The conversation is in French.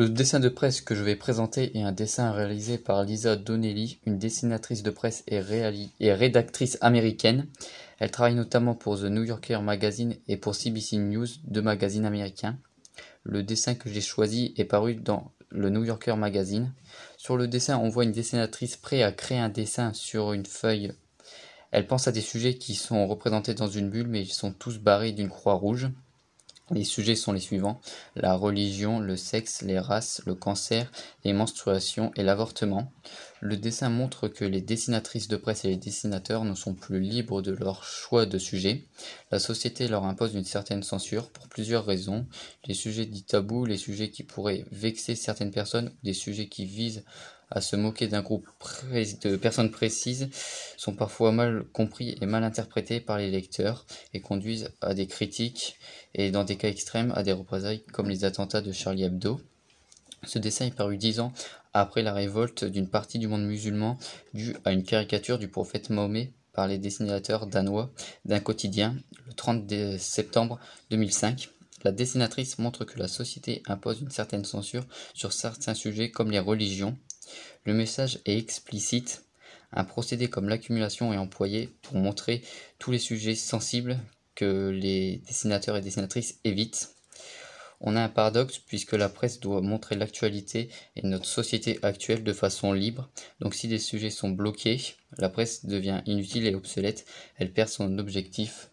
Le dessin de presse que je vais présenter est un dessin réalisé par Lisa Donnelly, une dessinatrice de presse et, rédactrice américaine. Elle travaille notamment pour The New Yorker Magazine et pour CBC News, deux magazines américains. Le dessin que j'ai choisi est paru dans le New Yorker Magazine. Sur le dessin, on voit une dessinatrice prête à créer un dessin sur une feuille. Elle pense à des sujets qui sont représentés dans une bulle, mais ils sont tous barrés d'une croix rouge. Les sujets sont les suivants la religion, le sexe, les races, le cancer, les menstruations et l'avortement. Le dessin montre que les dessinatrices de presse et les dessinateurs ne sont plus libres de leur choix de sujets. La société leur impose une certaine censure pour plusieurs raisons. Les sujets dits tabous, les sujets qui pourraient vexer certaines personnes, des sujets qui visent à se moquer d'un groupe de personnes précises sont parfois mal compris et mal interprétés par les lecteurs et conduisent à des critiques et dans des cas extrêmes à des représailles comme les attentats de Charlie Hebdo. Ce dessin est paru dix ans après la révolte d'une partie du monde musulman due à une caricature du prophète Mahomet par les dessinateurs danois d'un quotidien le 30 septembre 2005. La dessinatrice montre que la société impose une certaine censure sur certains sujets comme les religions, le message est explicite, un procédé comme l'accumulation est employé pour montrer tous les sujets sensibles que les dessinateurs et dessinatrices évitent. On a un paradoxe puisque la presse doit montrer l'actualité et notre société actuelle de façon libre. Donc si des sujets sont bloqués, la presse devient inutile et obsolète, elle perd son objectif